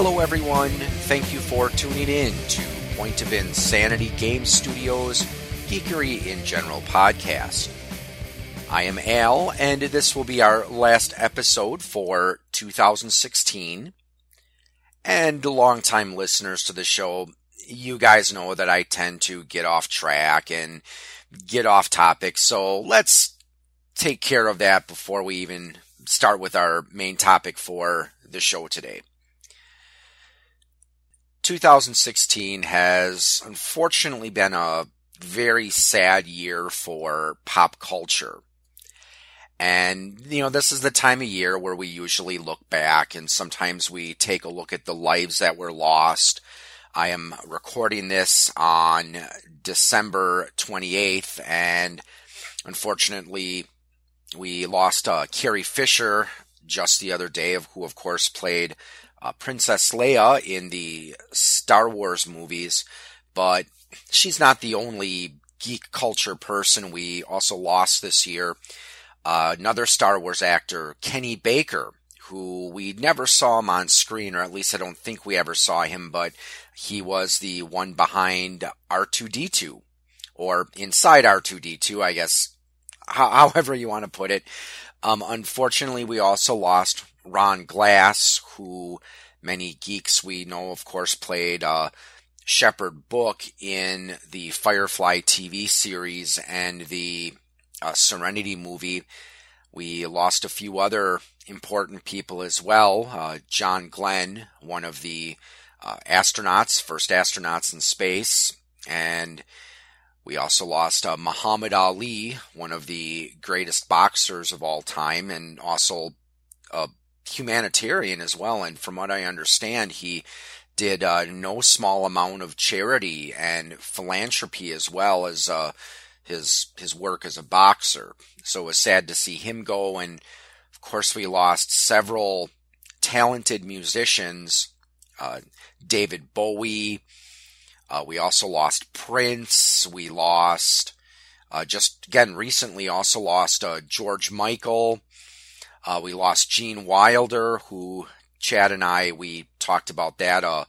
Hello, everyone. Thank you for tuning in to Point of Insanity Game Studios Geekery in General podcast. I am Al, and this will be our last episode for 2016. And longtime listeners to the show, you guys know that I tend to get off track and get off topic, so let's take care of that before we even start with our main topic for the show today. 2016 has unfortunately been a very sad year for pop culture. And, you know, this is the time of year where we usually look back and sometimes we take a look at the lives that were lost. I am recording this on December 28th and unfortunately we lost uh, Carrie Fisher just the other day, who of course played uh, Princess Leia in the Star Wars movies, but she's not the only geek culture person we also lost this year. Uh, another Star Wars actor, Kenny Baker, who we never saw him on screen, or at least I don't think we ever saw him, but he was the one behind R2D2, or inside R2D2, I guess, however you want to put it. Um, unfortunately, we also lost Ron Glass, who many geeks we know, of course, played uh, Shepherd Book in the Firefly TV series and the uh, Serenity movie. We lost a few other important people as well. Uh, John Glenn, one of the uh, astronauts, first astronauts in space, and we also lost uh, Muhammad Ali, one of the greatest boxers of all time, and also a humanitarian as well. And from what I understand, he did uh, no small amount of charity and philanthropy as well as uh, his his work as a boxer. So it was sad to see him go, and of course we lost several talented musicians, uh, David Bowie, uh, we also lost Prince. We lost, uh, just again recently, also lost uh, George Michael. Uh, we lost Gene Wilder, who Chad and I we talked about that a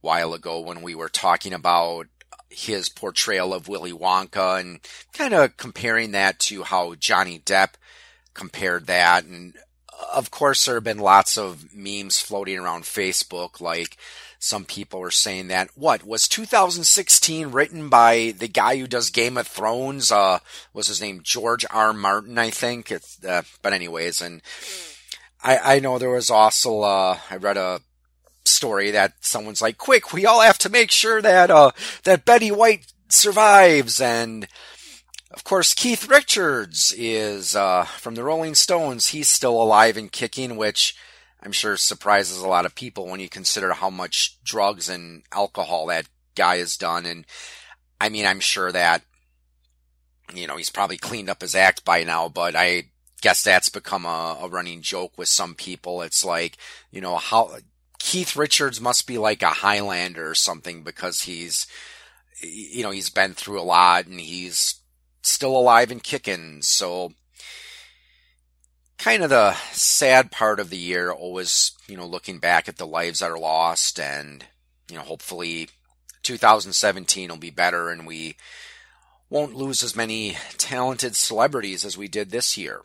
while ago when we were talking about his portrayal of Willy Wonka and kind of comparing that to how Johnny Depp compared that. And of course, there have been lots of memes floating around Facebook like some people are saying that what was 2016 written by the guy who does Game of Thrones? Uh, was his name George R. Martin? I think. It's, uh, but anyways, and I, I know there was also uh, I read a story that someone's like, "Quick, we all have to make sure that uh, that Betty White survives," and of course, Keith Richards is uh, from the Rolling Stones. He's still alive and kicking, which I'm sure surprises a lot of people when you consider how much drugs and alcohol that guy has done. And I mean, I'm sure that, you know, he's probably cleaned up his act by now, but I guess that's become a, a running joke with some people. It's like, you know, how Keith Richards must be like a Highlander or something because he's, you know, he's been through a lot and he's still alive and kicking. So, kind of the sad part of the year, always, you know, looking back at the lives that are lost and, you know, hopefully 2017 will be better and we won't lose as many talented celebrities as we did this year.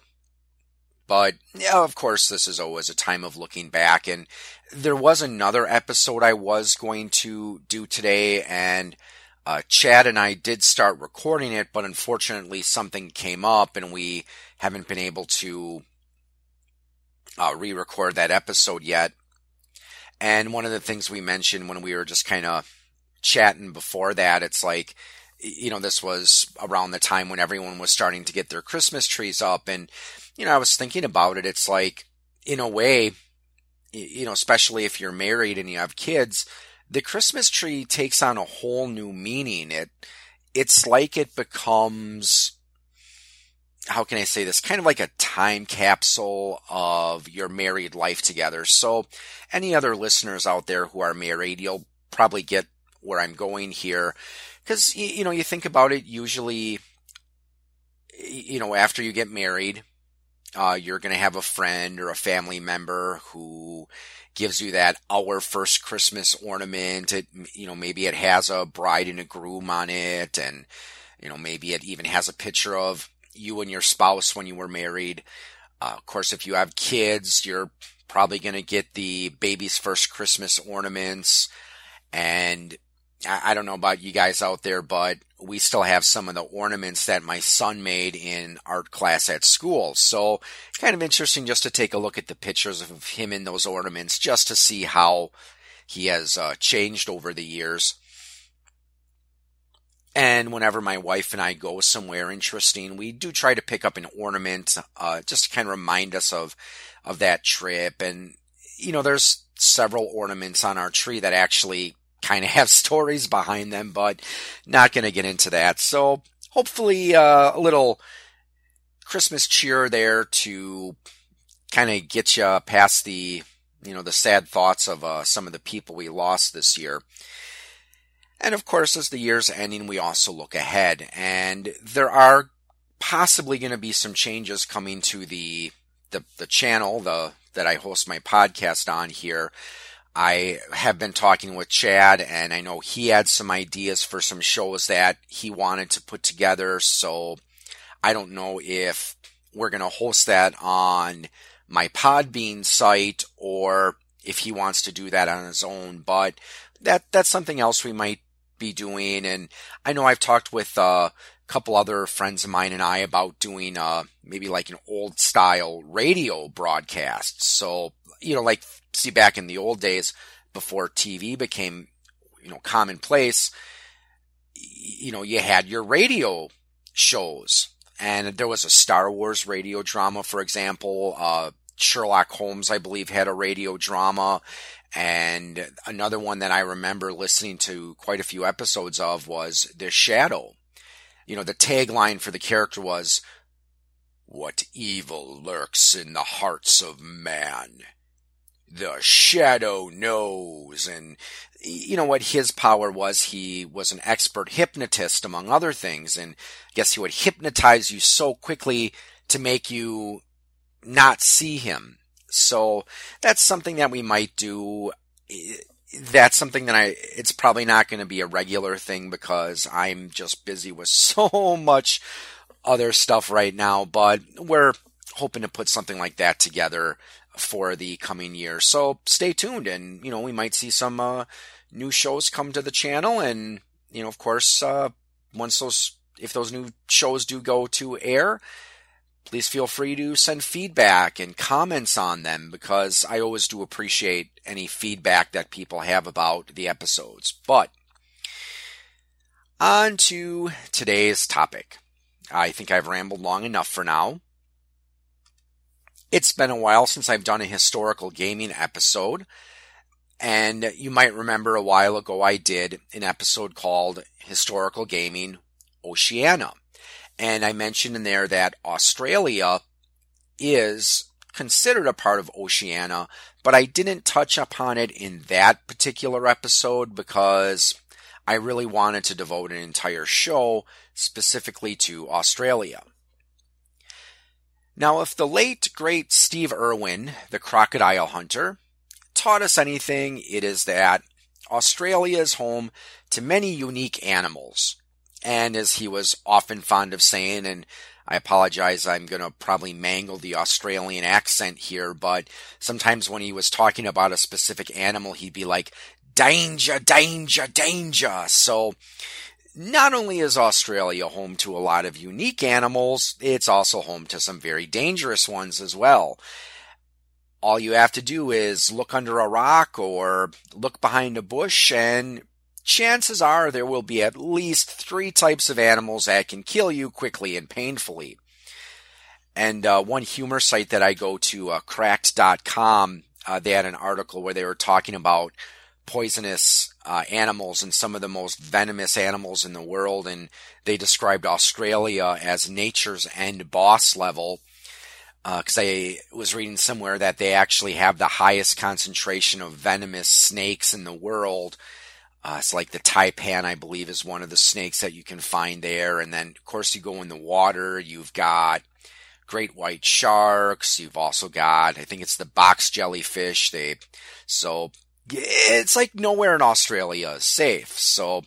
But yeah, of course, this is always a time of looking back. And there was another episode I was going to do today, and uh, Chad and I did start recording it, but unfortunately, something came up, and we haven't been able to uh, re-record that episode yet. And one of the things we mentioned when we were just kind of chatting before that, it's like, you know, this was around the time when everyone was starting to get their Christmas trees up. And, you know, I was thinking about it. It's like, in a way, you know, especially if you're married and you have kids, the Christmas tree takes on a whole new meaning. It, it's like it becomes how can I say this? Kind of like a time capsule of your married life together. So, any other listeners out there who are married, you'll probably get where I'm going here. Because, you know, you think about it, usually, you know, after you get married, uh, you're going to have a friend or a family member who gives you that our first Christmas ornament. It, you know, maybe it has a bride and a groom on it, and you know, maybe it even has a picture of you and your spouse when you were married. Uh, of course, if you have kids, you're probably going to get the baby's first Christmas ornaments. And I, I don't know about you guys out there, but we still have some of the ornaments that my son made in art class at school. So kind of interesting just to take a look at the pictures of him in those ornaments just to see how he has uh, changed over the years. And whenever my wife and I go somewhere interesting, we do try to pick up an ornament, uh, just to kind of remind us of, of that trip. And, you know, there's several ornaments on our tree that actually kind of have stories behind them, but not going to get into that. So hopefully, uh, a little Christmas cheer there to kind of get you past the, you know, the sad thoughts of, uh, some of the people we lost this year. And of course, as the year's ending, we also look ahead. And there are possibly going to be some changes coming to the, the, the channel, the, that I host my podcast on here. I have been talking with Chad and I know he had some ideas for some shows that he wanted to put together. So I don't know if we're going to host that on my Podbean site or if he wants to do that on his own, but that, that's something else we might be doing. And I know I've talked with uh, a couple other friends of mine and I about doing uh, maybe like an old style radio broadcast. So, you know, like see back in the old days before TV became, you know, commonplace, you know, you had your radio shows and there was a Star Wars radio drama, for example. Uh, Sherlock Holmes, I believe, had a radio drama. And another one that I remember listening to quite a few episodes of was The Shadow. You know, the tagline for the character was, What evil lurks in the hearts of man? The shadow knows. And you know what his power was? He was an expert hypnotist, among other things. And I guess he would hypnotize you so quickly to make you not see him. So that's something that we might do. That's something that I, it's probably not going to be a regular thing because I'm just busy with so much other stuff right now, but we're hoping to put something like that together for the coming year. So stay tuned and, you know, we might see some, uh, new shows come to the channel and, you know, of course, uh, once those, if those new shows do go to air, please feel free to send feedback and comments on them because I always do appreciate any feedback that people have about the episodes. But on to today's topic. I think I've rambled long enough for now. It's been a while since I've done a historical gaming episode, and you might remember a while ago I did an episode called Historical Gaming Oceania. And I mentioned in there that Australia is considered a part of Oceania, but I didn't touch upon it in that particular episode because I really wanted to devote an entire show specifically to Australia. Now, if the late great Steve Irwin, the crocodile hunter, taught us anything, it is that Australia is home to many unique animals. And as he was often fond of saying, and I apologize, I'm going to probably mangle the Australian accent here, but sometimes when he was talking about a specific animal, he'd be like, danger, danger, danger. So, not only is Australia home to a lot of unique animals, it's also home to some very dangerous ones as well. All you have to do is look under a rock or look behind a bush and chances are there will be at least three types of animals that can kill you quickly and painfully. And uh, one humor site that I go to, uh, cracked.com, uh, they had an article where they were talking about poisonous uh, animals and some of the most venomous animals in the world. And they described Australia as nature's end boss level. Because uh, I was reading somewhere that they actually have the highest concentration of venomous snakes in the world uh, it's like the taipan, I believe, is one of the snakes that you can find there. And then, of course, you go in the water. You've got great white sharks. You've also got, I think it's the box jellyfish. They, so it's like nowhere in Australia is safe. So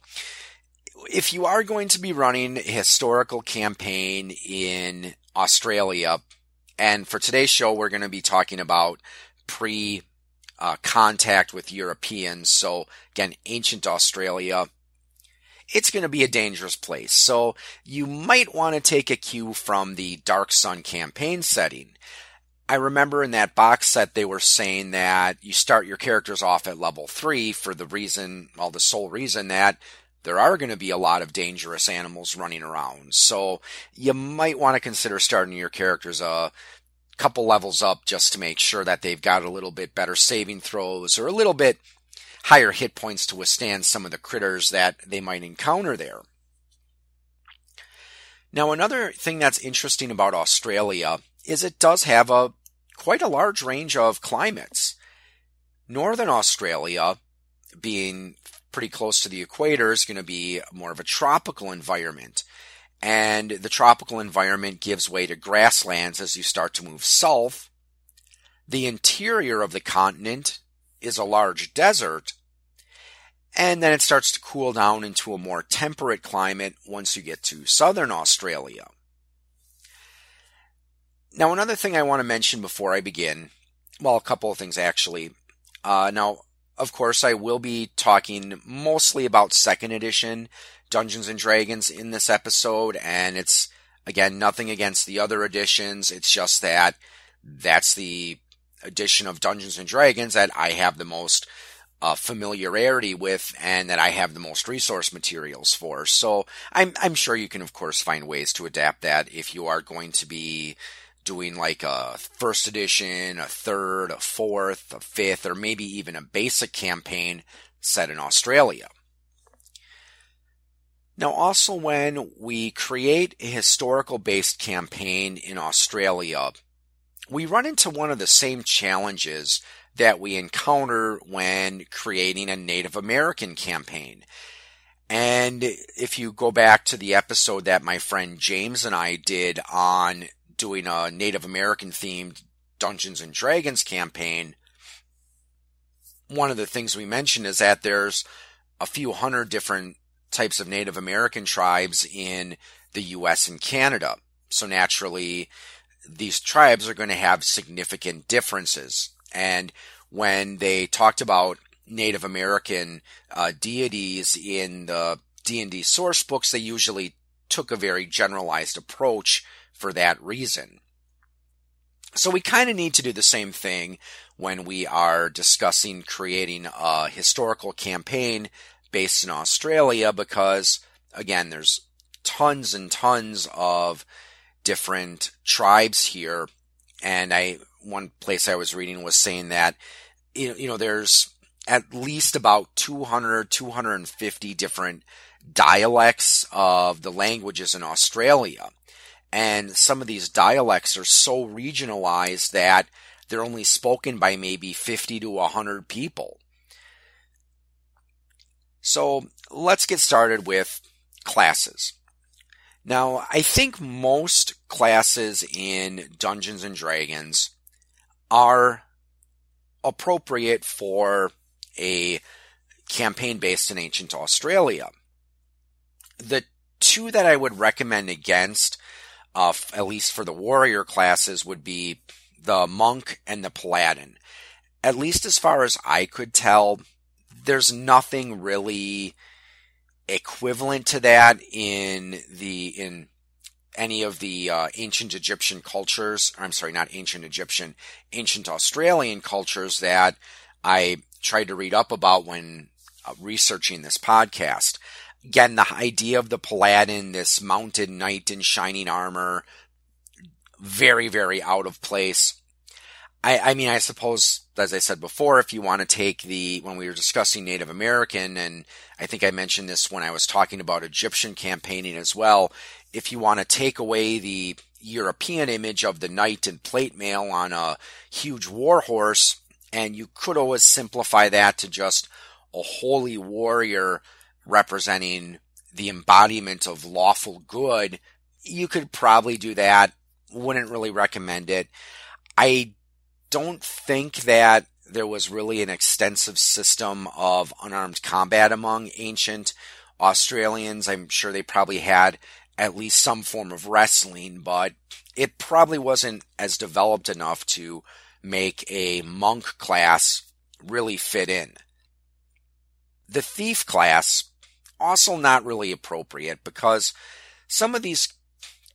if you are going to be running a historical campaign in Australia, and for today's show, we're going to be talking about pre uh, contact with Europeans. So again, ancient Australia. It's going to be a dangerous place. So you might want to take a cue from the Dark Sun campaign setting. I remember in that box set they were saying that you start your characters off at level three for the reason, well, the sole reason that there are going to be a lot of dangerous animals running around. So you might want to consider starting your characters a couple levels up just to make sure that they've got a little bit better saving throws or a little bit higher hit points to withstand some of the critters that they might encounter there. Now, another thing that's interesting about Australia is it does have a quite a large range of climates. Northern Australia, being pretty close to the equator, is going to be more of a tropical environment. And the tropical environment gives way to grasslands as you start to move south. The interior of the continent is a large desert. And then it starts to cool down into a more temperate climate once you get to southern Australia. Now, another thing I want to mention before I begin, well, a couple of things actually. Uh, now, of course, I will be talking mostly about second edition Dungeons and Dragons in this episode, and it's again nothing against the other editions. It's just that that's the edition of Dungeons and Dragons that I have the most uh, familiarity with and that I have the most resource materials for. So I'm I'm sure you can of course find ways to adapt that if you are going to be doing like a first edition, a third, a fourth, a fifth, or maybe even a basic campaign set in Australia. Now, also when we create a historical based campaign in Australia, we run into one of the same challenges that we encounter when creating a Native American campaign. And if you go back to the episode that my friend James and I did on doing a Native American themed Dungeons and Dragons campaign, one of the things we mentioned is that there's a few hundred different types of Native American tribes in the US and Canada. So naturally, these tribes are going to have significant differences. And when they talked about Native American uh, deities in the D&D source books, they usually took a very generalized approach for that reason. So we kind of need to do the same thing when we are discussing creating a historical campaign based in Australia because again, there's tons and tons of different tribes here. And I, one place I was reading was saying that, you know, there's at least about 200, 250 different dialects of the languages in Australia. And some of these dialects are so regionalized that they're only spoken by maybe 50 to 100 people. So let's get started with classes. Now, I think most classes in Dungeons and Dragons are appropriate for a campaign based in ancient Australia. The two that I would recommend against uh, at least for the warrior classes, would be the monk and the paladin. At least as far as I could tell, there's nothing really equivalent to that in the in any of the uh, ancient Egyptian cultures. I'm sorry, not ancient Egyptian, ancient Australian cultures that I tried to read up about when uh, researching this podcast. Again, the idea of the Paladin, this mounted knight in shining armor, very, very out of place. I, I mean, I suppose, as I said before, if you want to take the, when we were discussing Native American, and I think I mentioned this when I was talking about Egyptian campaigning as well, if you want to take away the European image of the knight in plate mail on a huge war horse, and you could always simplify that to just a holy warrior representing the embodiment of lawful good, you could probably do that wouldn't really recommend it. I don't think that there was really an extensive system of unarmed combat among ancient Australians. I'm sure they probably had at least some form of wrestling, but it probably wasn't as developed enough to make a monk class really fit in. The thief class, also not really appropriate because some of these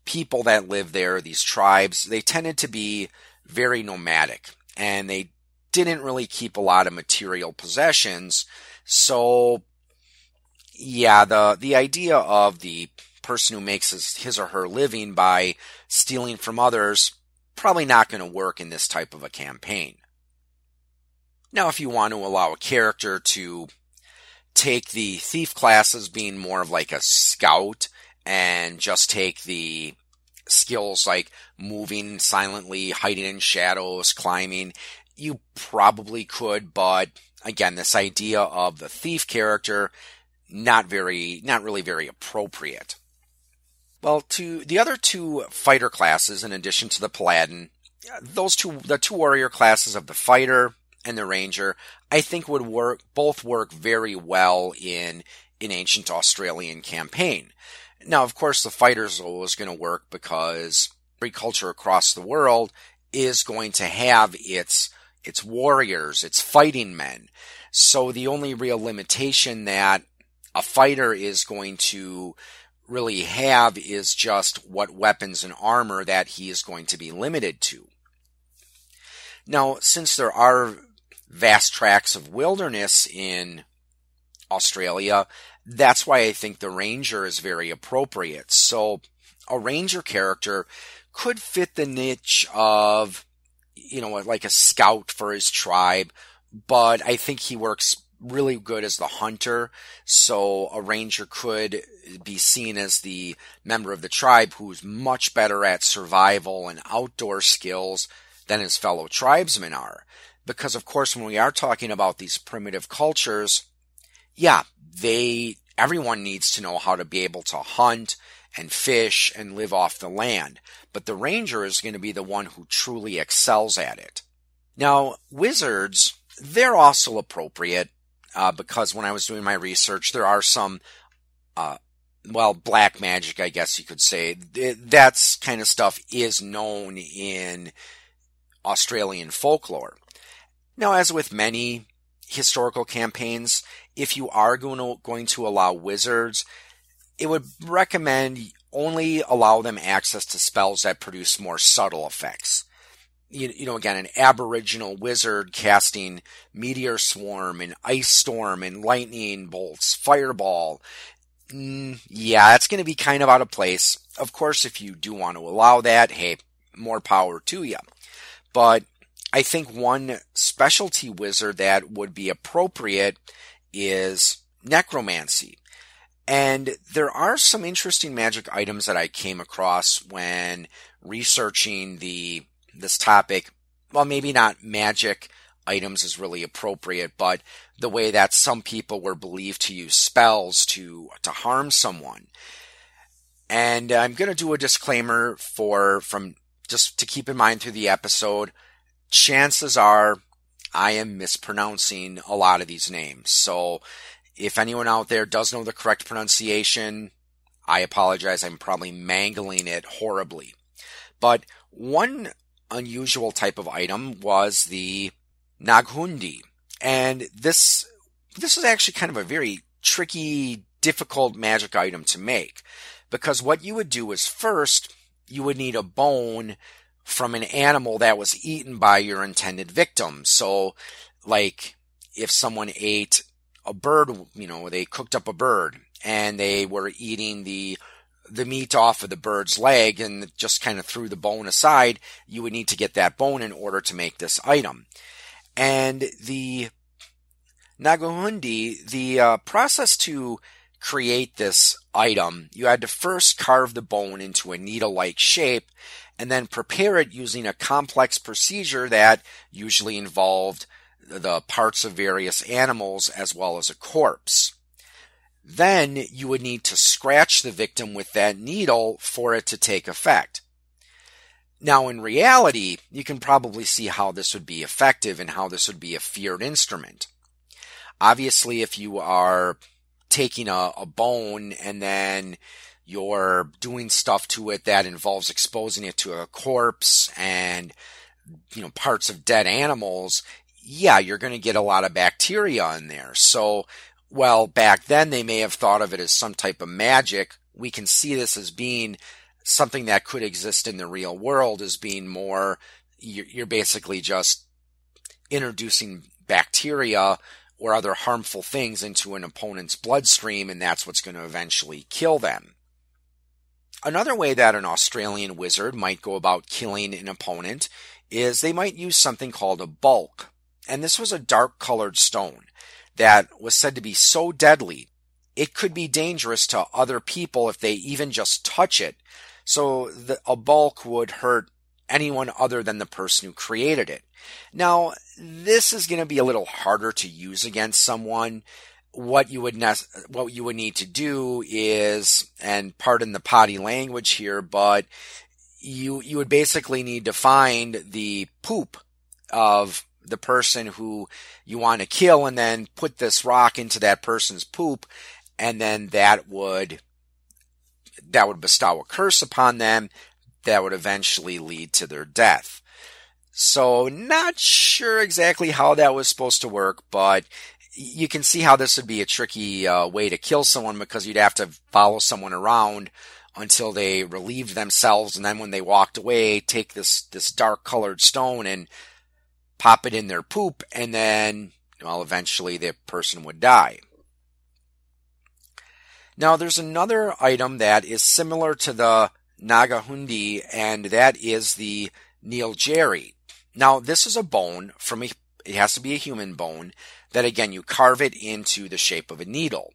people that live there, these tribes, they tended to be very nomadic and they didn't really keep a lot of material possessions. So yeah, the the idea of the person who makes his, his or her living by stealing from others probably not going to work in this type of a campaign. Now, if you want to allow a character to take the thief class as being more of like a scout and just take the skills like moving silently, hiding in shadows, climbing, you probably could, but again, this idea of the thief character, not very, not really very appropriate. Well, to the other two fighter classes, in addition to the paladin, those two, the two warrior classes of the fighter and the ranger, I think would work, both work very well in an ancient Australian campaign. Now, of course, the fighter's always going to work because every culture across the world is going to have its its warriors, its fighting men. So the only real limitation that a fighter is going to really have is just what weapons and armor that he is going to be limited to. Now, since there are vast tracts of wilderness in Australia, that's why I think the ranger is very appropriate. So a ranger character could fit the niche of, you know, like a scout for his tribe, but I think he works really good as the hunter. So a ranger could be seen as the member of the tribe who's much better at survival and outdoor skills than his fellow tribesmen are. Because of course, when we are talking about these primitive cultures, yeah, they, everyone needs to know how to be able to hunt and fish and live off the land. But the ranger is going to be the one who truly excels at it. Now, wizards, they're also appropriate uh, because when I was doing my research, there are some, uh, well, black magic, I guess you could say. That's kind of stuff is known in Australian folklore. Now, as with many historical campaigns, if you are going to, going to allow wizards, it would recommend only allow them access to spells that produce more subtle effects. You, you, know, again, an aboriginal wizard casting meteor swarm and ice storm and lightning bolts, fireball. Mm, yeah, that's going to be kind of out of place. Of course, if you do want to allow that, hey, more power to you. But I think one specialty wizard that would be appropriate is necromancy. And there are some interesting magic items that I came across when researching the this topic. Well, maybe not magic items is really appropriate, but the way that some people were believed to use spells to to harm someone. And I'm going to do a disclaimer for from just to keep in mind through the episode chances are I am mispronouncing a lot of these names. So if anyone out there does know the correct pronunciation, I apologize. I'm probably mangling it horribly. But one unusual type of item was the Naghundi. And this, this is actually kind of a very tricky, difficult magic item to make. Because what you would do is first, you would need a bone from an animal that was eaten by your intended victim. So, like, if someone ate a bird, you know, they cooked up a bird and they were eating the the meat off of the bird's leg and just kind of threw the bone aside, you would need to get that bone in order to make this item. And the Nagahundi, the uh, process to create this item, you had to first carve the bone into a needle-like shape and then prepare it using a complex procedure that usually involved the parts of various animals as well as a corpse. Then you would need to scratch the victim with that needle for it to take effect. Now, in reality, you can probably see how this would be effective and how this would be a feared instrument. Obviously, if you are taking a, a bone and then you're doing stuff to it that involves exposing it to a corpse and you know parts of dead animals yeah you're going to get a lot of bacteria in there so well back then they may have thought of it as some type of magic we can see this as being something that could exist in the real world as being more you're basically just introducing bacteria or other harmful things into an opponent's bloodstream, and that's what's going to eventually kill them. Another way that an Australian wizard might go about killing an opponent is they might use something called a bulk. And this was a dark colored stone that was said to be so deadly, it could be dangerous to other people if they even just touch it. So the, a bulk would hurt anyone other than the person who created it. Now, this is going to be a little harder to use against someone. What you would what you would need to do is, and pardon the potty language here, but you you would basically need to find the poop of the person who you want to kill, and then put this rock into that person's poop, and then that would that would bestow a curse upon them that would eventually lead to their death. So not sure exactly how that was supposed to work, but you can see how this would be a tricky uh, way to kill someone because you'd have to follow someone around until they relieved themselves, and then when they walked away, take this this dark colored stone and pop it in their poop, and then well, eventually the person would die. Now, there's another item that is similar to the Nagahundi, and that is the Neil Jerry. Now, this is a bone from a, it has to be a human bone that again, you carve it into the shape of a needle.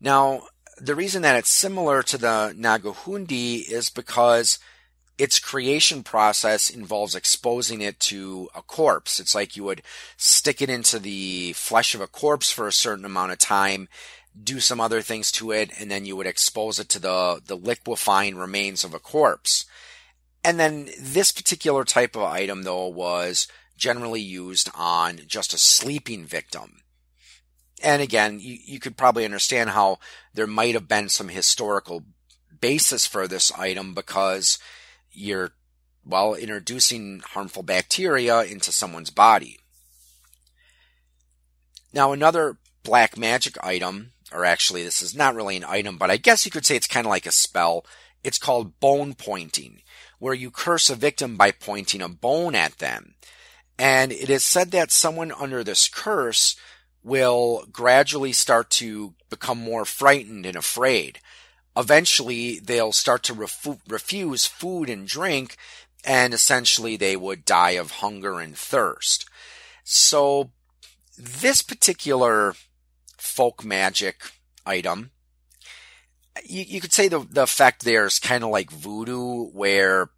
Now, the reason that it's similar to the Nagahundi is because its creation process involves exposing it to a corpse. It's like you would stick it into the flesh of a corpse for a certain amount of time, do some other things to it, and then you would expose it to the, the liquefying remains of a corpse. And then this particular type of item, though, was generally used on just a sleeping victim. And again, you, you could probably understand how there might have been some historical basis for this item because you're, well, introducing harmful bacteria into someone's body. Now, another black magic item, or actually, this is not really an item, but I guess you could say it's kind of like a spell. It's called bone pointing where you curse a victim by pointing a bone at them. And it is said that someone under this curse will gradually start to become more frightened and afraid. Eventually, they'll start to refu- refuse food and drink, and essentially they would die of hunger and thirst. So, this particular folk magic item you, you could say the, the effect there is kind of like voodoo, where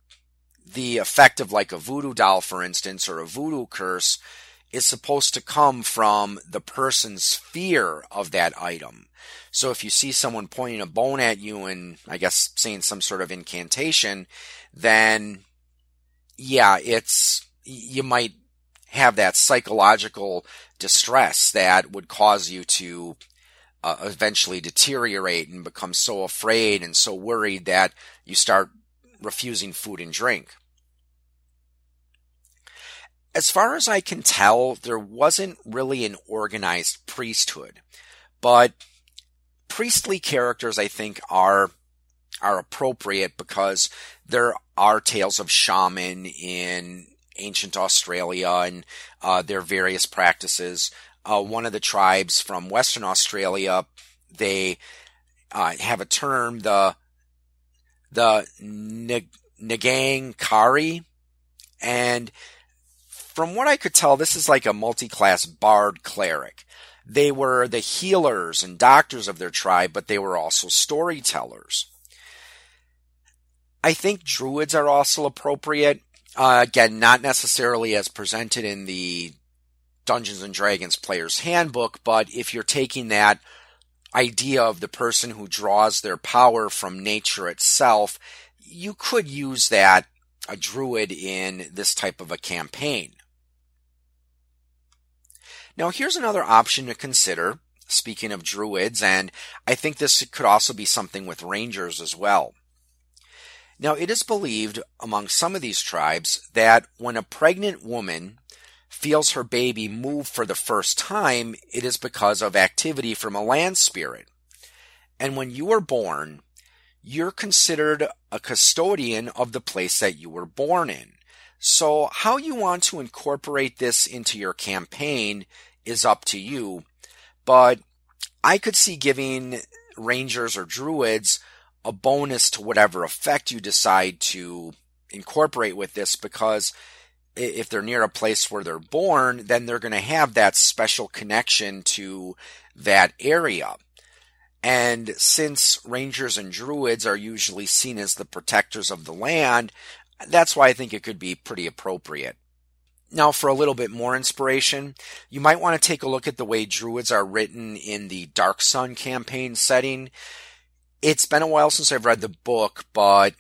the effect of like a voodoo doll, for instance, or a voodoo curse is supposed to come from the person's fear of that item. So if you see someone pointing a bone at you and I guess saying some sort of incantation, then yeah, it's, you might have that psychological distress that would cause you to uh, eventually deteriorate and become so afraid and so worried that you start refusing food and drink. As far as I can tell, there wasn't really an organized priesthood, but priestly characters I think are are appropriate because there are tales of shaman in ancient Australia and uh, their various practices. Uh, one of the tribes from Western Australia, they uh, have a term, the the Ngangkari, and from what I could tell, this is like a multi-class bard cleric. They were the healers and doctors of their tribe, but they were also storytellers. I think druids are also appropriate. Uh, again, not necessarily as presented in the Dungeons and Dragons player's handbook, but if you're taking that idea of the person who draws their power from nature itself, you could use that a druid in this type of a campaign. Now, here's another option to consider. Speaking of druids, and I think this could also be something with rangers as well. Now, it is believed among some of these tribes that when a pregnant woman feels her baby move for the first time, it is because of activity from a land spirit. And when you are born, you're considered a custodian of the place that you were born in. So how you want to incorporate this into your campaign is up to you. But I could see giving rangers or druids a bonus to whatever effect you decide to incorporate with this because if they're near a place where they're born, then they're going to have that special connection to that area. And since rangers and druids are usually seen as the protectors of the land, that's why I think it could be pretty appropriate. Now, for a little bit more inspiration, you might want to take a look at the way druids are written in the Dark Sun campaign setting. It's been a while since I've read the book, but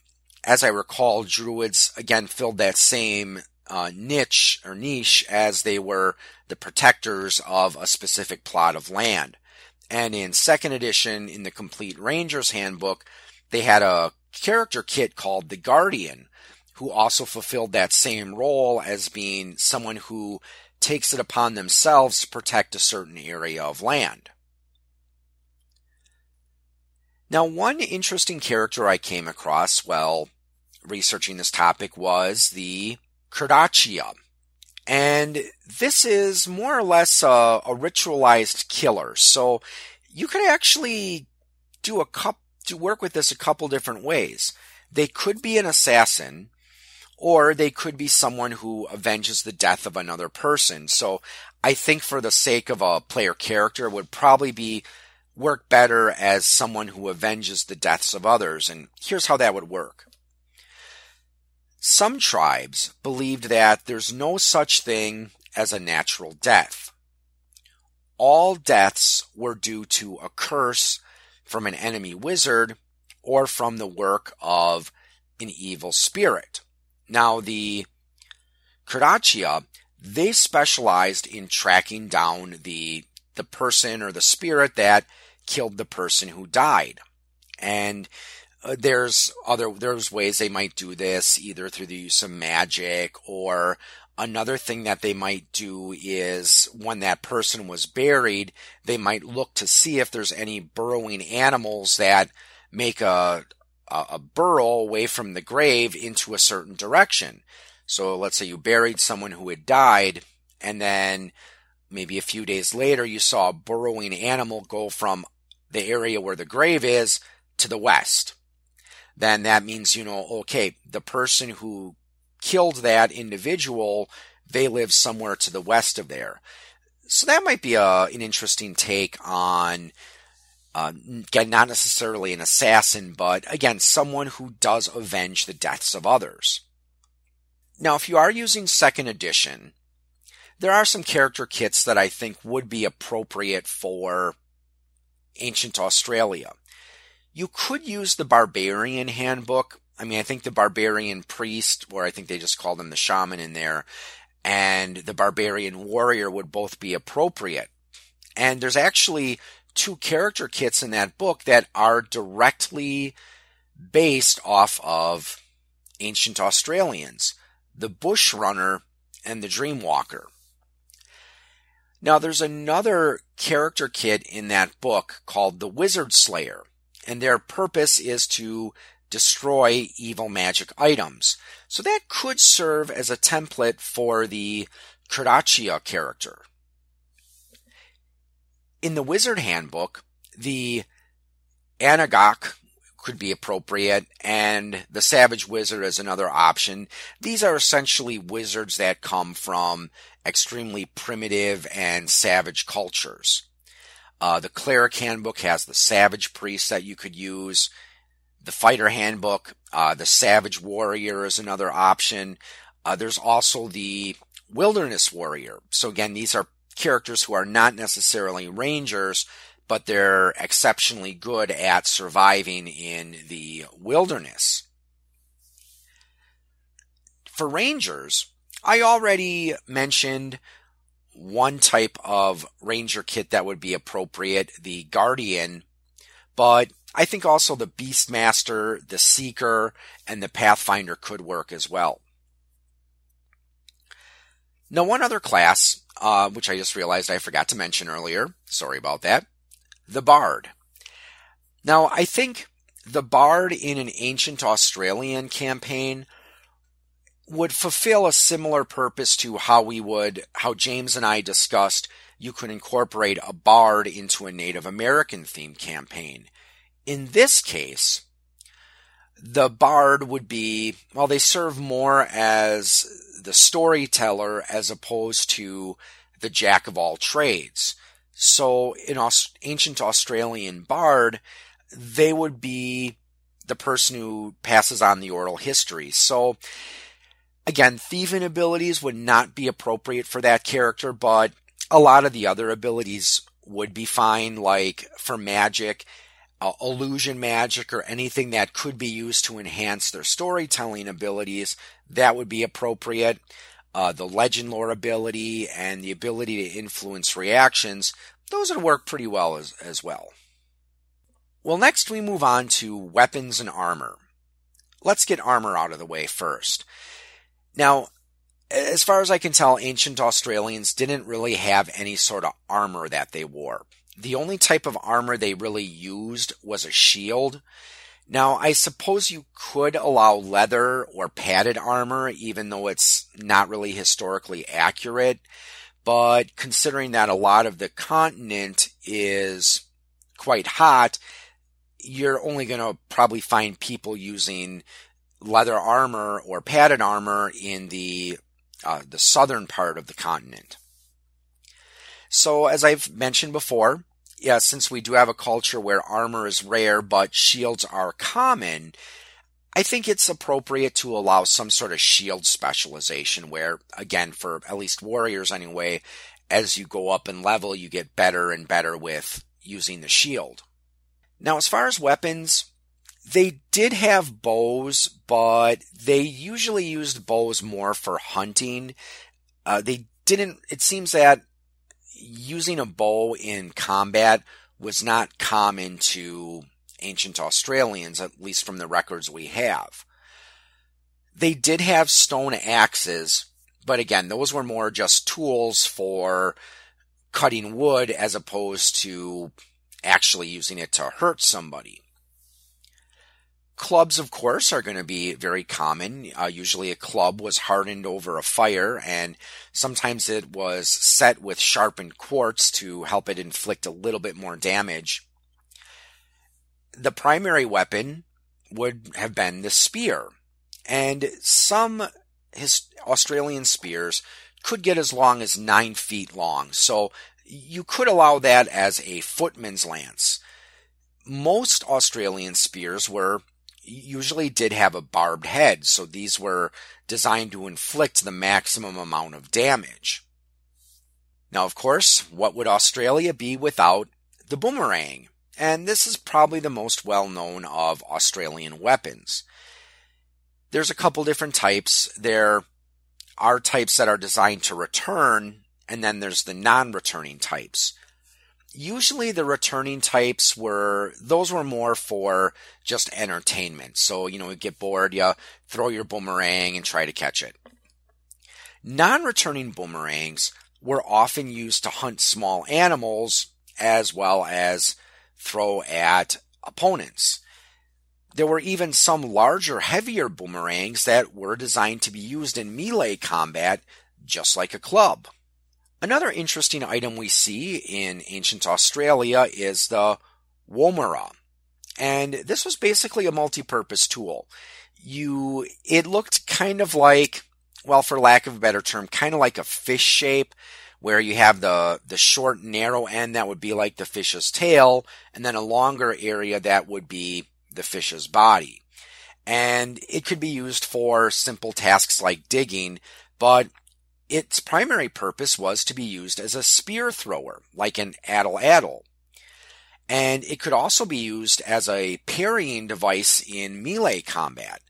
as I recall, druids again filled that same uh, niche or niche as they were the protectors of a specific plot of land. And in second edition, in the Complete Ranger's Handbook, they had a character kit called the Guardian, who also fulfilled that same role as being someone who takes it upon themselves to protect a certain area of land. Now, one interesting character I came across while researching this topic was the Kardachia. And this is more or less a, a ritualized killer. So you could actually do a cup to work with this a couple different ways. They could be an assassin, or they could be someone who avenges the death of another person. So I think for the sake of a player character would probably be work better as someone who avenges the deaths of others. And here's how that would work. Some tribes believed that there's no such thing as a natural death. All deaths were due to a curse from an enemy wizard or from the work of an evil spirit. Now, the Kardachia, they specialized in tracking down the, the person or the spirit that killed the person who died. And uh, there's other there's ways they might do this either through the use of magic or another thing that they might do is when that person was buried they might look to see if there's any burrowing animals that make a a, burrow away from the grave into a certain direction so let's say you buried someone who had died and then maybe a few days later you saw a burrowing animal go from the area where the grave is to the west then that means, you know, okay, the person who killed that individual, they live somewhere to the west of there. So that might be a, an interesting take on, uh, again, not necessarily an assassin, but again, someone who does avenge the deaths of others. Now, if you are using second edition, there are some character kits that I think would be appropriate for ancient Australia. You could use the barbarian handbook. I mean, I think the barbarian priest, or I think they just call them the shaman in there, and the barbarian warrior would both be appropriate. And there's actually two character kits in that book that are directly based off of ancient Australians the Bush Runner and the Dreamwalker. Now, there's another character kit in that book called the Wizard Slayer and their purpose is to destroy evil magic items. So that could serve as a template for the Kardachia character. In the Wizard Handbook, the Anagakok could be appropriate, and the Savage Wizard is another option. These are essentially wizards that come from extremely primitive and savage cultures. Uh, the cleric handbook has the savage priest that you could use. The fighter handbook, uh, the savage warrior is another option. Uh, there's also the wilderness warrior. So again, these are characters who are not necessarily rangers, but they're exceptionally good at surviving in the wilderness. for rangers, I already mentioned one type of ranger kit that would be appropriate, the Guardian, but I think also the Beastmaster, the Seeker, and the Pathfinder could work as well. Now, one other class, uh, which I just realized I forgot to mention earlier, sorry about that, the Bard. Now, I think the Bard in an ancient Australian campaign would fulfill a similar purpose to how we would, how James and I discussed you could incorporate a bard into a Native American themed campaign. In this case, the bard would be, well, they serve more as the storyteller as opposed to the jack of all trades. So in ancient Australian bard, they would be the person who passes on the oral history. So Again, thieving abilities would not be appropriate for that character, but a lot of the other abilities would be fine, like for magic, uh, illusion magic, or anything that could be used to enhance their storytelling abilities, that would be appropriate. Uh, the legend lore ability and the ability to influence reactions, those would work pretty well as, as well. Well, next we move on to weapons and armor. Let's get armor out of the way first. Now, as far as I can tell, ancient Australians didn't really have any sort of armor that they wore. The only type of armor they really used was a shield. Now, I suppose you could allow leather or padded armor, even though it's not really historically accurate. But considering that a lot of the continent is quite hot, you're only going to probably find people using leather armor or padded armor in the uh, the southern part of the continent. So, as I've mentioned before, yeah, since we do have a culture where armor is rare but shields are common, I think it's appropriate to allow some sort of shield specialization where, again, for at least warriors anyway, as you go up in level, you get better and better with using the shield. Now, as far as weapons, they did have bows, but they usually used bows more for hunting. Uh, they didn't, it seems that using a bow in combat was not common to ancient Australians, at least from the records we have. They did have stone axes, but again, those were more just tools for cutting wood as opposed to actually using it to hurt somebody. Clubs, of course, are going to be very common. Uh, usually a club was hardened over a fire and sometimes it was set with sharpened quartz to help it inflict a little bit more damage. The primary weapon would have been the spear. And some his Australian spears could get as long as nine feet long. So you could allow that as a footman's lance. Most Australian spears were usually did have a barbed head, so these were designed to inflict the maximum amount of damage. Now, of course, what would Australia be without the boomerang? And this is probably the most well known of Australian weapons. There's a couple different types. There are types that are designed to return, and then there's the non returning types usually the returning types were those were more for just entertainment. So, you know, you get bored, you throw your boomerang and try to catch it. Non-returning boomerangs were often used to hunt small animals as well as throw at opponents. There were even some larger, heavier boomerangs that were designed to be used in melee combat just like a club. Another interesting item we see in ancient Australia is the Woomera. And this was basically a multi-purpose tool. You, it looked kind of like, well, for lack of a better term, kind of like a fish shape, where you have the, the short, narrow end that would be like the fish's tail, and then a longer area that would be the fish's body. And it could be used for simple tasks like digging, but its primary purpose was to be used as a spear thrower, like an atlatl. And it could also be used as a parrying device in melee combat.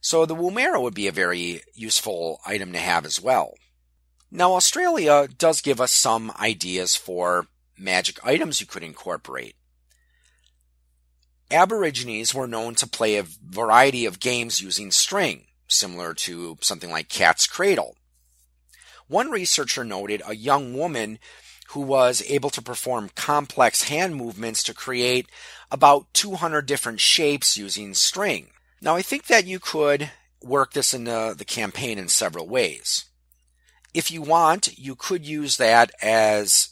So the Woomera would be a very useful item to have as well. Now Australia does give us some ideas for magic items you could incorporate. Aborigines were known to play a variety of games using string, similar to something like Cat's Cradle. One researcher noted a young woman who was able to perform complex hand movements to create about 200 different shapes using string. Now, I think that you could work this in the, campaign in several ways. If you want, you could use that as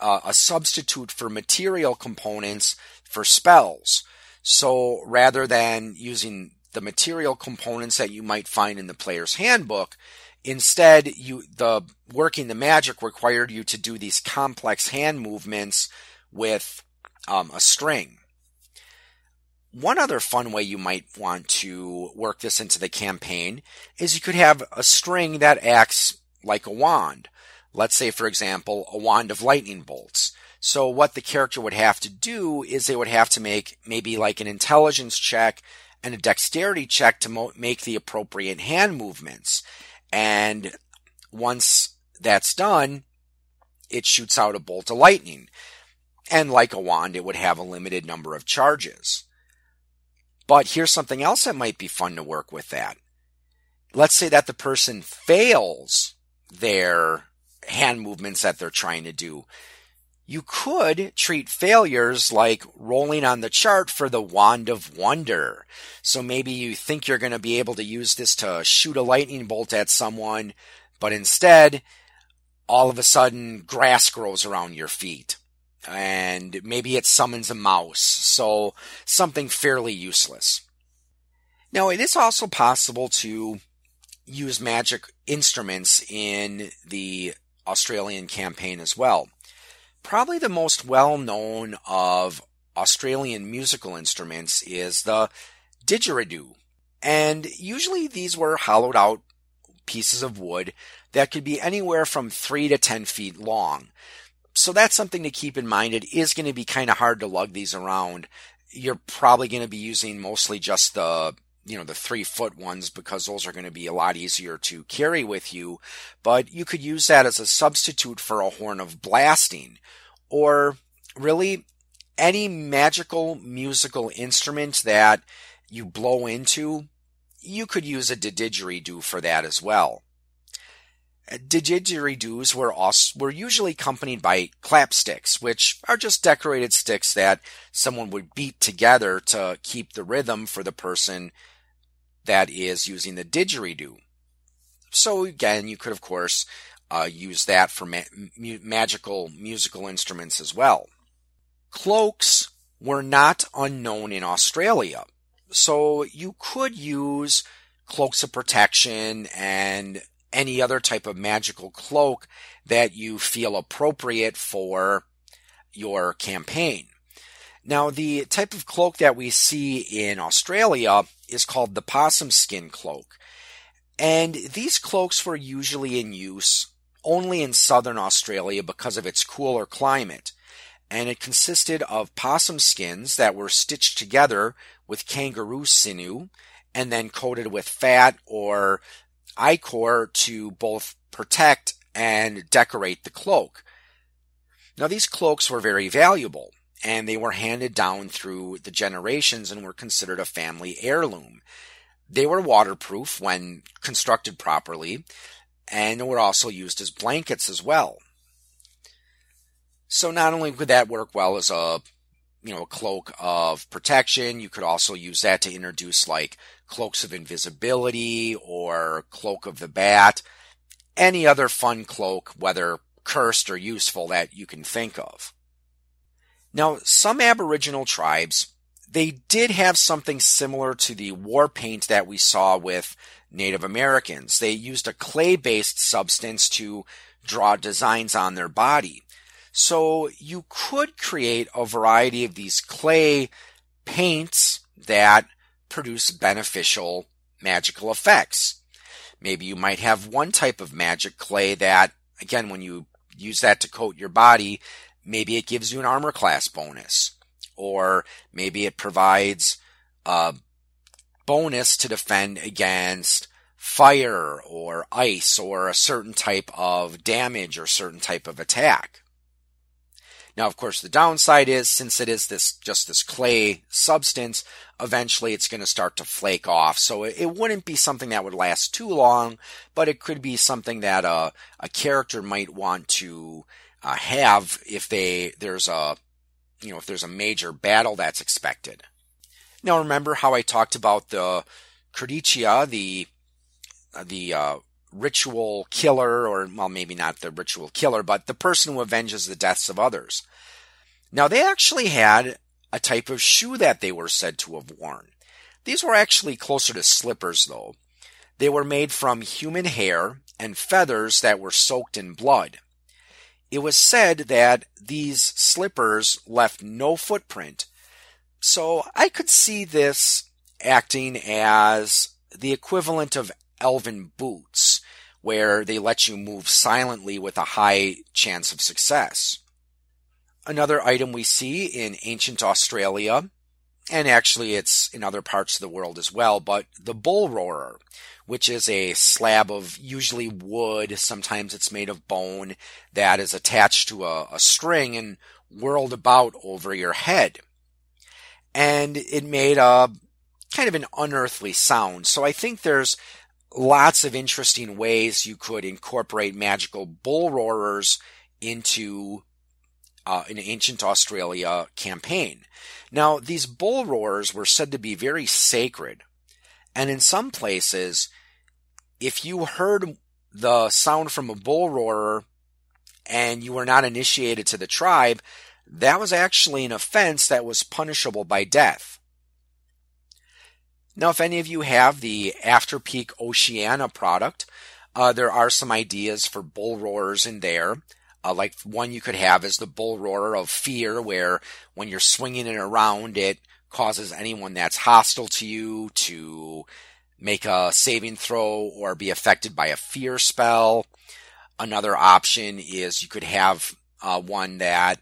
a substitute for material components for spells. So rather than using the material components that you might find in the player's handbook, instead you the working the magic required you to do these complex hand movements with um, a string. One other fun way you might want to work this into the campaign is you could have a string that acts like a wand. Let's say, for example, a wand of lightning bolts. So what the character would have to do is they would have to make maybe like an intelligence check and a dexterity check to mo- make the appropriate hand movements. And once that's done, it shoots out a bolt of lightning. And like a wand, it would have a limited number of charges. But here's something else that might be fun to work with that. Let's say that the person fails their hand movements that they're trying to do. You could treat failures like rolling on the chart for the wand of wonder. So maybe you think you're going to be able to use this to shoot a lightning bolt at someone, but instead, all of a sudden, grass grows around your feet. And maybe it summons a mouse. So something fairly useless. Now, it is also possible to use magic instruments in the Australian campaign as well. Probably the most well known of Australian musical instruments is the didgeridoo. And usually these were hollowed out pieces of wood that could be anywhere from 3 to 10 feet long. So that's something to keep in mind. It is going to be kind of hard to lug these around. You're probably going to be using mostly just the you know the three foot ones because those are going to be a lot easier to carry with you. But you could use that as a substitute for a horn of blasting or really any magical musical instrument that you blow into you could use a didgeridoo for that as well. Uh, Didgeridoos were were usually accompanied by clapsticks, which are just decorated sticks that someone would beat together to keep the rhythm for the person that is using the didgeridoo. So again, you could of course uh, use that for ma- magical musical instruments as well. Cloaks were not unknown in Australia, so you could use cloaks of protection and any other type of magical cloak that you feel appropriate for your campaign. Now, the type of cloak that we see in Australia is called the possum skin cloak. And these cloaks were usually in use only in southern Australia because of its cooler climate. And it consisted of possum skins that were stitched together with kangaroo sinew and then coated with fat or ochre to both protect and decorate the cloak. Now these cloaks were very valuable and they were handed down through the generations and were considered a family heirloom. They were waterproof when constructed properly, and were also used as blankets as well. So not only could that work well as a you know a cloak of protection, you could also use that to introduce like cloaks of invisibility or cloak of the bat, any other fun cloak, whether cursed or useful that you can think of. Now, some Aboriginal tribes, they did have something similar to the war paint that we saw with Native Americans. They used a clay based substance to draw designs on their body. So you could create a variety of these clay paints that produce beneficial magical effects. Maybe you might have one type of magic clay that, again, when you use that to coat your body, maybe it gives you an armor class bonus, or maybe it provides a bonus to defend against fire or ice or a certain type of damage or certain type of attack. Now, of course, the downside is since it is this just this clay substance, eventually it's going to start to flake off. So it, it, wouldn't be something that would last too long, but it could be something that a, a character might want to uh, have if they there's a you know if there's a major battle that's expected. Now, remember how I talked about the Kurdaitcha, the uh, the uh, ritual killer, or well, maybe not the ritual killer, but the person who avenges the deaths of others. Now, they actually had a type of shoe that they were said to have worn. These were actually closer to slippers, though. They were made from human hair and feathers that were soaked in blood. It was said that these slippers left no footprint, so I could see this acting as the equivalent of elven boots, where they let you move silently with a high chance of success. Another item we see in ancient Australia, and actually it's in other parts of the world as well, but the bull roarer, which is a slab of usually wood, sometimes it's made of bone, that is attached to a, a string and whirled about over your head. And it made a kind of an unearthly sound. So I think there's lots of interesting ways you could incorporate magical bull roarers into uh, an ancient Australia campaign. Now, these bull roars were said to be very sacred, and in some places, if you heard the sound from a bull roarer and you were not initiated to the tribe, that was actually an offense that was punishable by death. Now, if any of you have the Afterpeak Oceana product, uh, there are some ideas for bull roars in there. Uh, like one you could have is the bull roar of fear, where when you're swinging it around, it causes anyone that's hostile to you to make a saving throw or be affected by a fear spell. Another option is you could have uh, one that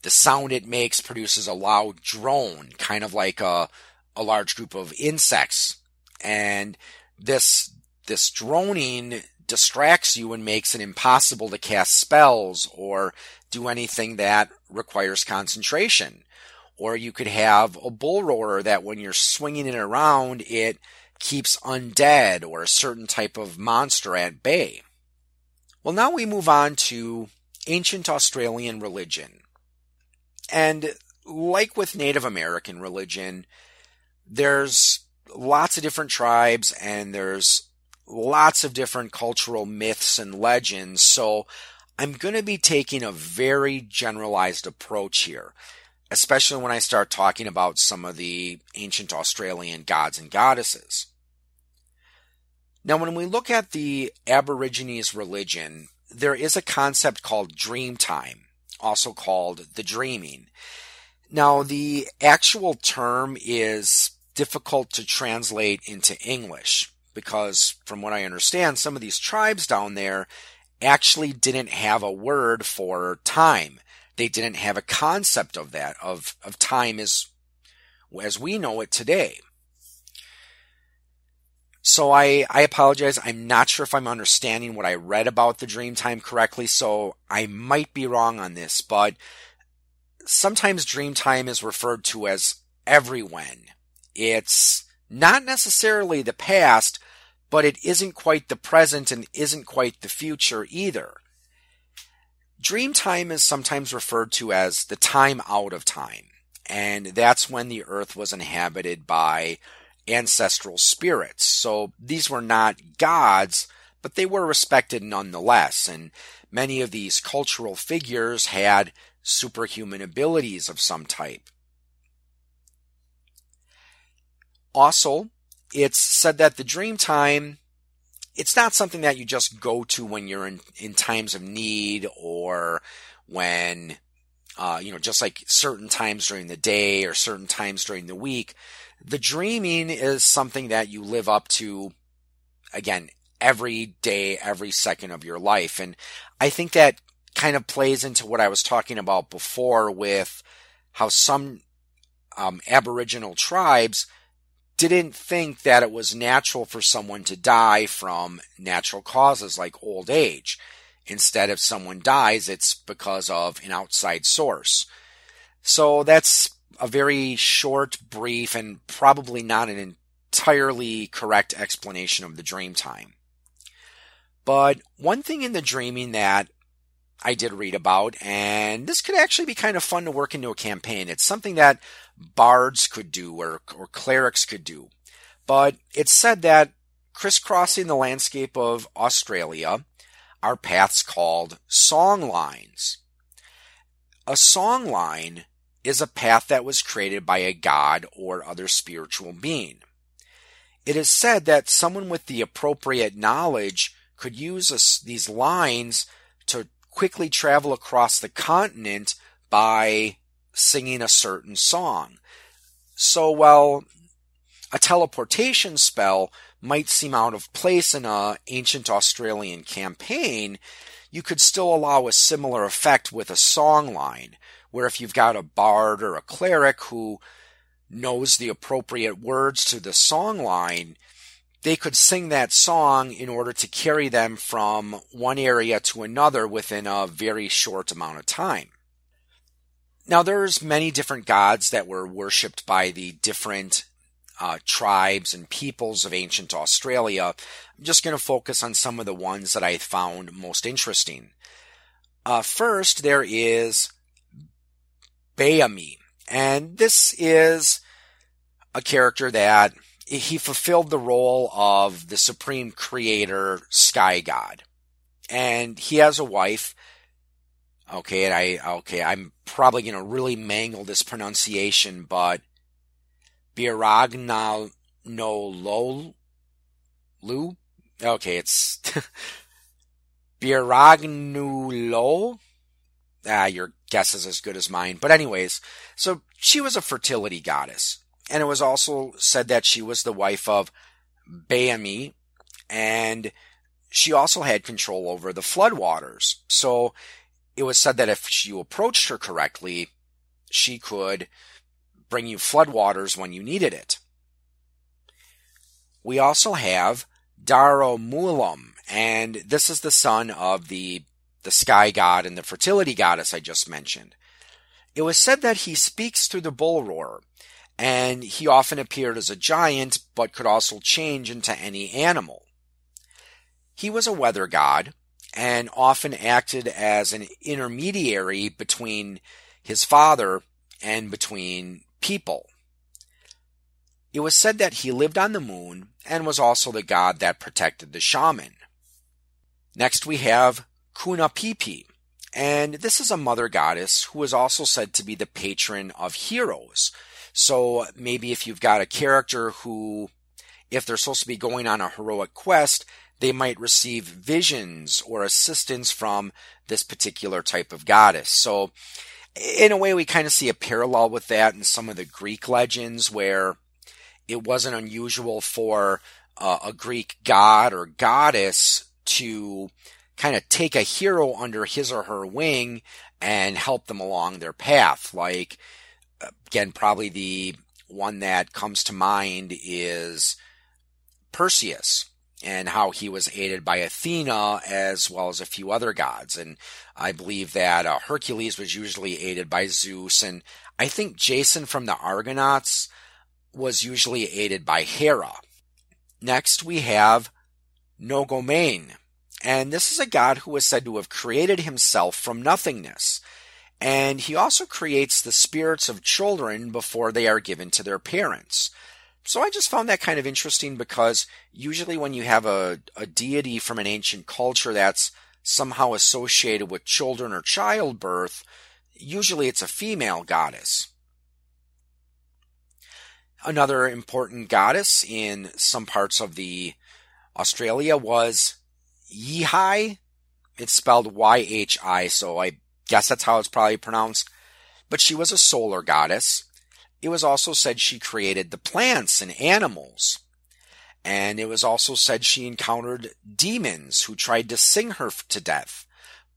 the sound it makes produces a loud drone, kind of like a a large group of insects. And this, this droning distracts you and makes it impossible to cast spells or do anything that requires concentration. Or you could have a bull roarer that when you're swinging it around, it keeps undead or a certain type of monster at bay. Well, now we move on to ancient Australian religion. And like with Native American religion, there's lots of different tribes and there's lots of different cultural myths and legends. So I'm going to be taking a very generalized approach here, especially when I start talking about some of the ancient Australian gods and goddesses. Now, when we look at the Aborigines religion, there is a concept called dream time, also called the dreaming. Now, the actual term is difficult to translate into English because, from what I understand, some of these tribes down there actually didn't have a word for time. They didn't have a concept of that, of, of time as, as we know it today. So I, I apologize. I'm not sure if I'm understanding what I read about the dream time correctly, so I might be wrong on this, but sometimes dream time is referred to as everywhen. It's not necessarily the past, but it isn't quite the present and isn't quite the future either. Dream time is sometimes referred to as the time out of time, and that's when the earth was inhabited by ancestral spirits. So these were not gods, but they were respected nonetheless, and many of these cultural figures had superhuman abilities of some type. Also, it's said that the dream time, it's not something that you just go to when you're in, in times of need or when, uh, you know, just like certain times during the day or certain times during the week. The dreaming is something that you live up to, again, every day, every second of your life. And I think that kind of plays into what I was talking about before with how some um, Aboriginal tribes didn't think that it was natural for someone to die from natural causes like old age. Instead, if someone dies, it's because of an outside source. So that's a very short, brief, and probably not an entirely correct explanation of the dream time. But one thing in the dreaming that I did read about, and this could actually be kind of fun to work into a campaign. It's something that bards could do or, or clerics could do. But it's said that crisscrossing the landscape of Australia are paths called song lines. A song line is a path that was created by a god or other spiritual being. It is said that someone with the appropriate knowledge could use a, these lines to quickly travel across the continent by singing a certain song. So while a teleportation spell might seem out of place in an ancient Australian campaign, you could still allow a similar effect with a song line, where if you've got a bard or a cleric who knows the appropriate words to the song line, they could sing that song in order to carry them from one area to another within a very short amount of time. Now there's many different gods that were worshipped by the different uh, tribes and peoples of ancient Australia. I'm just going to focus on some of the ones that I found most interesting. Uh, first, there is Bayami, and this is a character that he fulfilled the role of the supreme creator sky god. And he has a wife. Okay, and I okay, I'm probably going to really mangle this pronunciation, but Biragnal no Lu? Okay, it's Biragnulo. Ah, your guess is as good as mine. But anyways, so she was a fertility goddess. And it was also said that she was the wife of Bayami, and she also had control over the floodwaters. So it was said that if you approached her correctly, she could bring you floodwaters when you needed it. We also have Daromulam, and this is the son of the, the sky god and the fertility goddess I just mentioned. It was said that he speaks through the bull roar, and he often appeared as a giant, but could also change into any animal. He was a weather god, and often acted as an intermediary between his father and between people. It was said that he lived on the moon and was also the god that protected the shaman. Next we have Kunapipi, and this is a mother goddess who is also said to be the patron of heroes, so maybe if you've got a character who, if they're supposed to be going on a heroic quest, they might receive visions or assistance from this particular type of goddess. So, in a way, we kind of see a parallel with that in some of the Greek legends where it wasn't unusual for uh, a Greek god or goddess to kind of take a hero under his or her wing and help them along their path. Like, again, probably the one that comes to mind is Perseus and how he was aided by Athena as well as a few other gods. And I believe that uh, Hercules was usually aided by Zeus. And I think Jason from the Argonauts was usually aided by Hera. Next, we have Nogomain. And this is a god who is said to have created himself from nothingness. And he also creates the spirits of children before they are given to their parents. So I just found that kind of interesting because usually when you have a, a deity from an ancient culture that's somehow associated with children or childbirth, usually it's a female goddess. Another important goddess in some parts of the Australia was Yhi. It's spelled Y-H-I, so I guess that's how it's probably pronounced. But she was a solar goddess. It was also said she created the plants and animals. And it was also said she encountered demons who tried to sing her to death.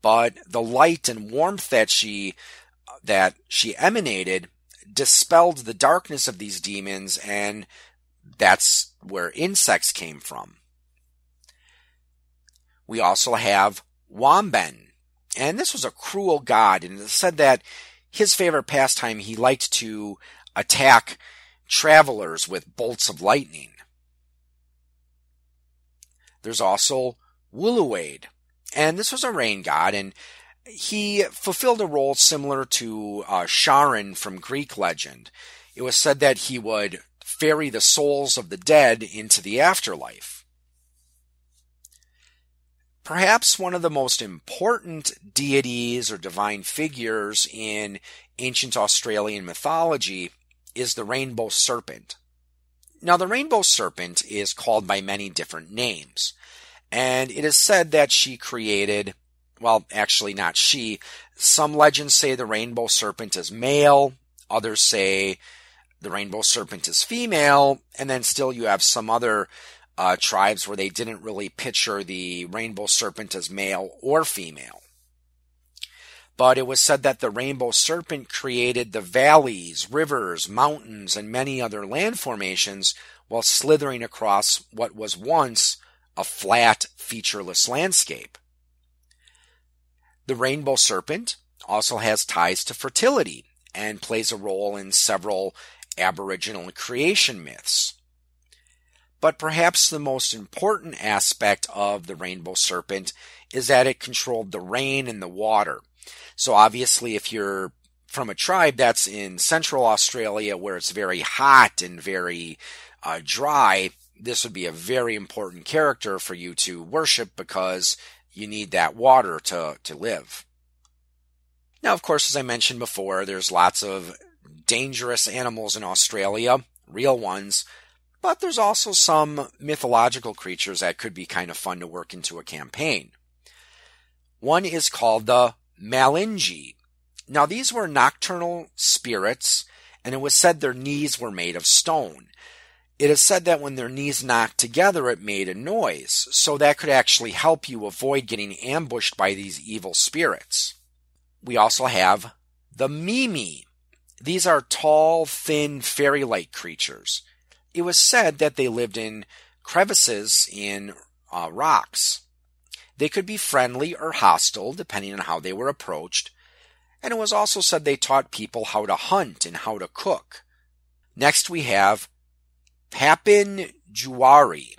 But the light and warmth that she, that she emanated dispelled the darkness of these demons and that's where insects came from. We also have Wamben, and this was a cruel god, and it said that his favorite pastime he liked to attack travelers with bolts of lightning. There's also Wuluwade, and this was a rain god, and he fulfilled a role similar to uh, Charon from Greek legend. It was said that he would ferry the souls of the dead into the afterlife. Perhaps one of the most important deities or divine figures in ancient Australian mythology is the rainbow serpent. Now, the rainbow serpent is called by many different names, and it is said that she created, well, actually not she, some legends say the rainbow serpent is male, others say the rainbow serpent is female, and then still you have some other uh, tribes where they didn't really picture the rainbow serpent as male or female. But it was said that the rainbow serpent created the valleys, rivers, mountains, and many other land formations while slithering across what was once a flat, featureless landscape. The rainbow serpent also has ties to fertility and plays a role in several Aboriginal creation myths. But perhaps the most important aspect of the rainbow serpent is that it controlled the rain and the water. So obviously, if you're from a tribe that's in central Australia where it's very hot and very uh, dry, this would be a very important character for you to worship because you need that water to, to live. Now, of course, as I mentioned before, there's lots of dangerous animals in Australia, real ones, but there's also some mythological creatures that could be kind of fun to work into a campaign. One is called the Malinji. Now these were nocturnal spirits, and it was said their knees were made of stone. It is said that when their knees knocked together, it made a noise, so that could actually help you avoid getting ambushed by these evil spirits. We also have the Mimi. These are tall, thin, fairy-like creatures it was said that they lived in crevices in uh, rocks. They could be friendly or hostile, depending on how they were approached, and it was also said they taught people how to hunt and how to cook. Next we have Papin Juari.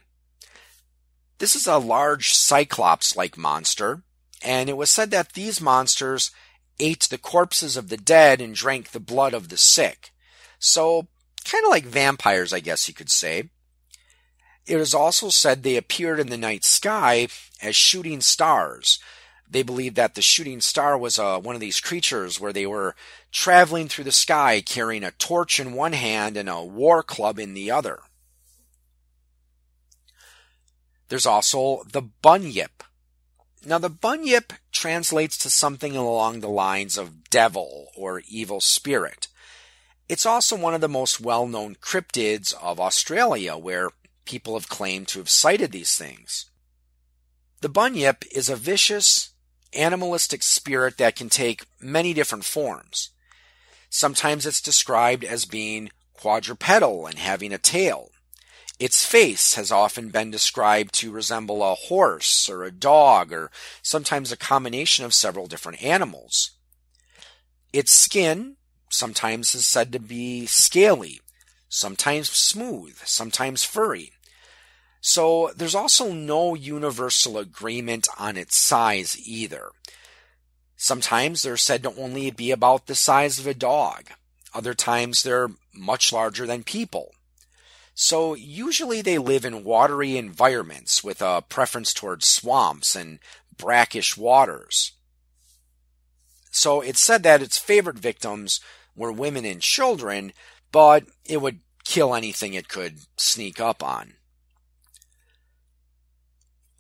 This is a large cyclops-like monster, and it was said that these monsters ate the corpses of the dead and drank the blood of the sick. So kind of like vampires, I guess you could say. It is also said they appeared in the night sky as shooting stars. They believed that the shooting star was uh, one of these creatures where they were traveling through the sky carrying a torch in one hand and a war club in the other. There's also the bunyip. Now, the bunyip translates to something along the lines of devil or evil spirit. It's also one of the most well-known cryptids of Australia where people have claimed to have sighted these things. The bunyip is a vicious, animalistic spirit that can take many different forms. Sometimes it's described as being quadrupedal and having a tail. Its face has often been described to resemble a horse or a dog or sometimes a combination of several different animals. Its skin sometimes is said to be scaly, sometimes smooth, sometimes furry. So there's also no universal agreement on its size either. Sometimes they're said to only be about the size of a dog. Other times they're much larger than people. So usually they live in watery environments with a preference towards swamps and brackish waters. So it's said that its favorite victims were women and children, but it would kill anything it could sneak up on.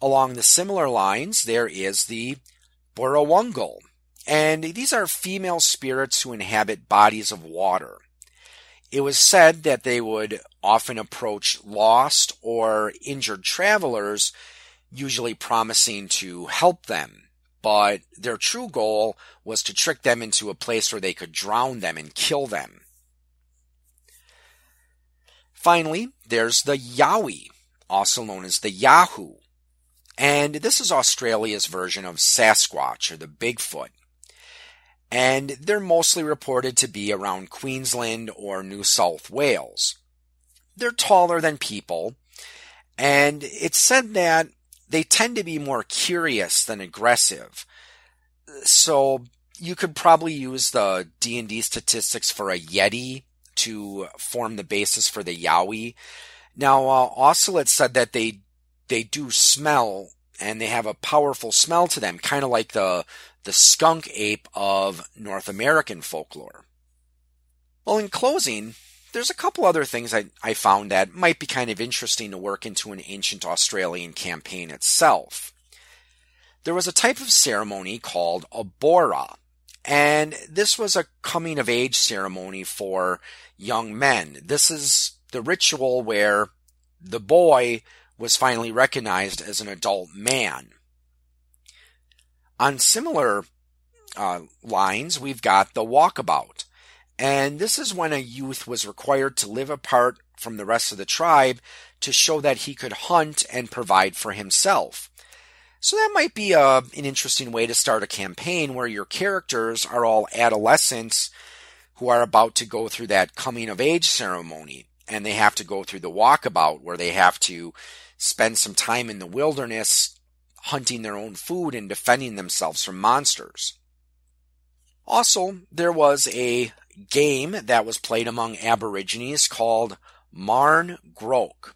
Along the similar lines, there is the Burrawungal, and these are female spirits who inhabit bodies of water. It was said that they would often approach lost or injured travelers, usually promising to help them but their true goal was to trick them into a place where they could drown them and kill them. Finally, there's the Yowie, also known as the Yahoo. And this is Australia's version of Sasquatch or the Bigfoot. And they're mostly reported to be around Queensland or New South Wales. They're taller than people, and it's said that they tend to be more curious than aggressive. So you could probably use the D&D statistics for a Yeti to form the basis for the Yowie. Now, uh, Ocelot said that they they do smell and they have a powerful smell to them, kind of like the the skunk ape of North American folklore. Well, in closing, there's a couple other things I, I found that might be kind of interesting to work into an ancient Australian campaign itself. There was a type of ceremony called a bora, and this was a coming of age ceremony for young men. This is the ritual where the boy was finally recognized as an adult man. On similar uh, lines, we've got the walkabout. And this is when a youth was required to live apart from the rest of the tribe to show that he could hunt and provide for himself. So that might be a, uh, an interesting way to start a campaign where your characters are all adolescents who are about to go through that coming of age ceremony and they have to go through the walkabout where they have to spend some time in the wilderness hunting their own food and defending themselves from monsters. Also, there was a game that was played among Aborigines called Marn Grook.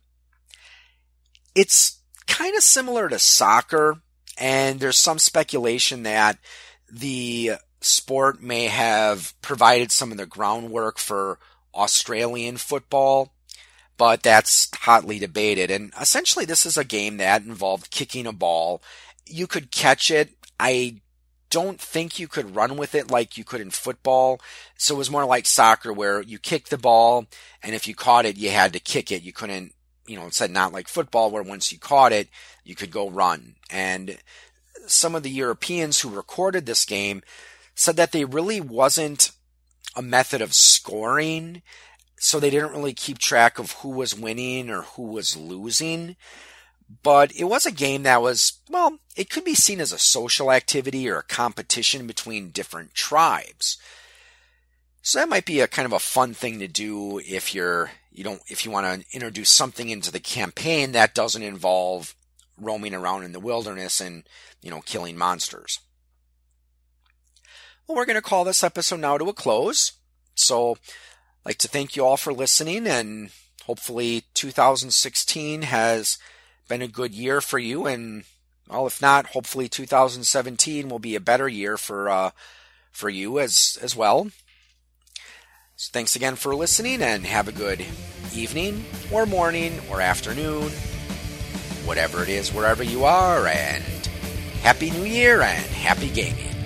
It's kind of similar to soccer, and there's some speculation that the sport may have provided some of the groundwork for Australian football, but that's hotly debated. And essentially, this is a game that involved kicking a ball. You could catch it. I don't think you could run with it like you could in football. So it was more like soccer where you kick the ball and if you caught it, you had to kick it. You couldn't, you know, said not like football where once you caught it, you could go run. And some of the Europeans who recorded this game said that they really wasn't a method of scoring. So they didn't really keep track of who was winning or who was losing but it was a game that was, well, it could be seen as a social activity or a competition between different tribes. So that might be a kind of a fun thing to do if you're, you don't, if you want to introduce something into the campaign that doesn't involve roaming around in the wilderness and, you know, killing monsters. Well, we're going to call this episode now to a close. So like to thank you all for listening and hopefully 2016 has been a good year for you, and well, if not, hopefully 2017 will be a better year for uh, for you as as well. So thanks again for listening, and have a good evening, or morning, or afternoon, whatever it is, wherever you are, and happy New Year and happy gaming.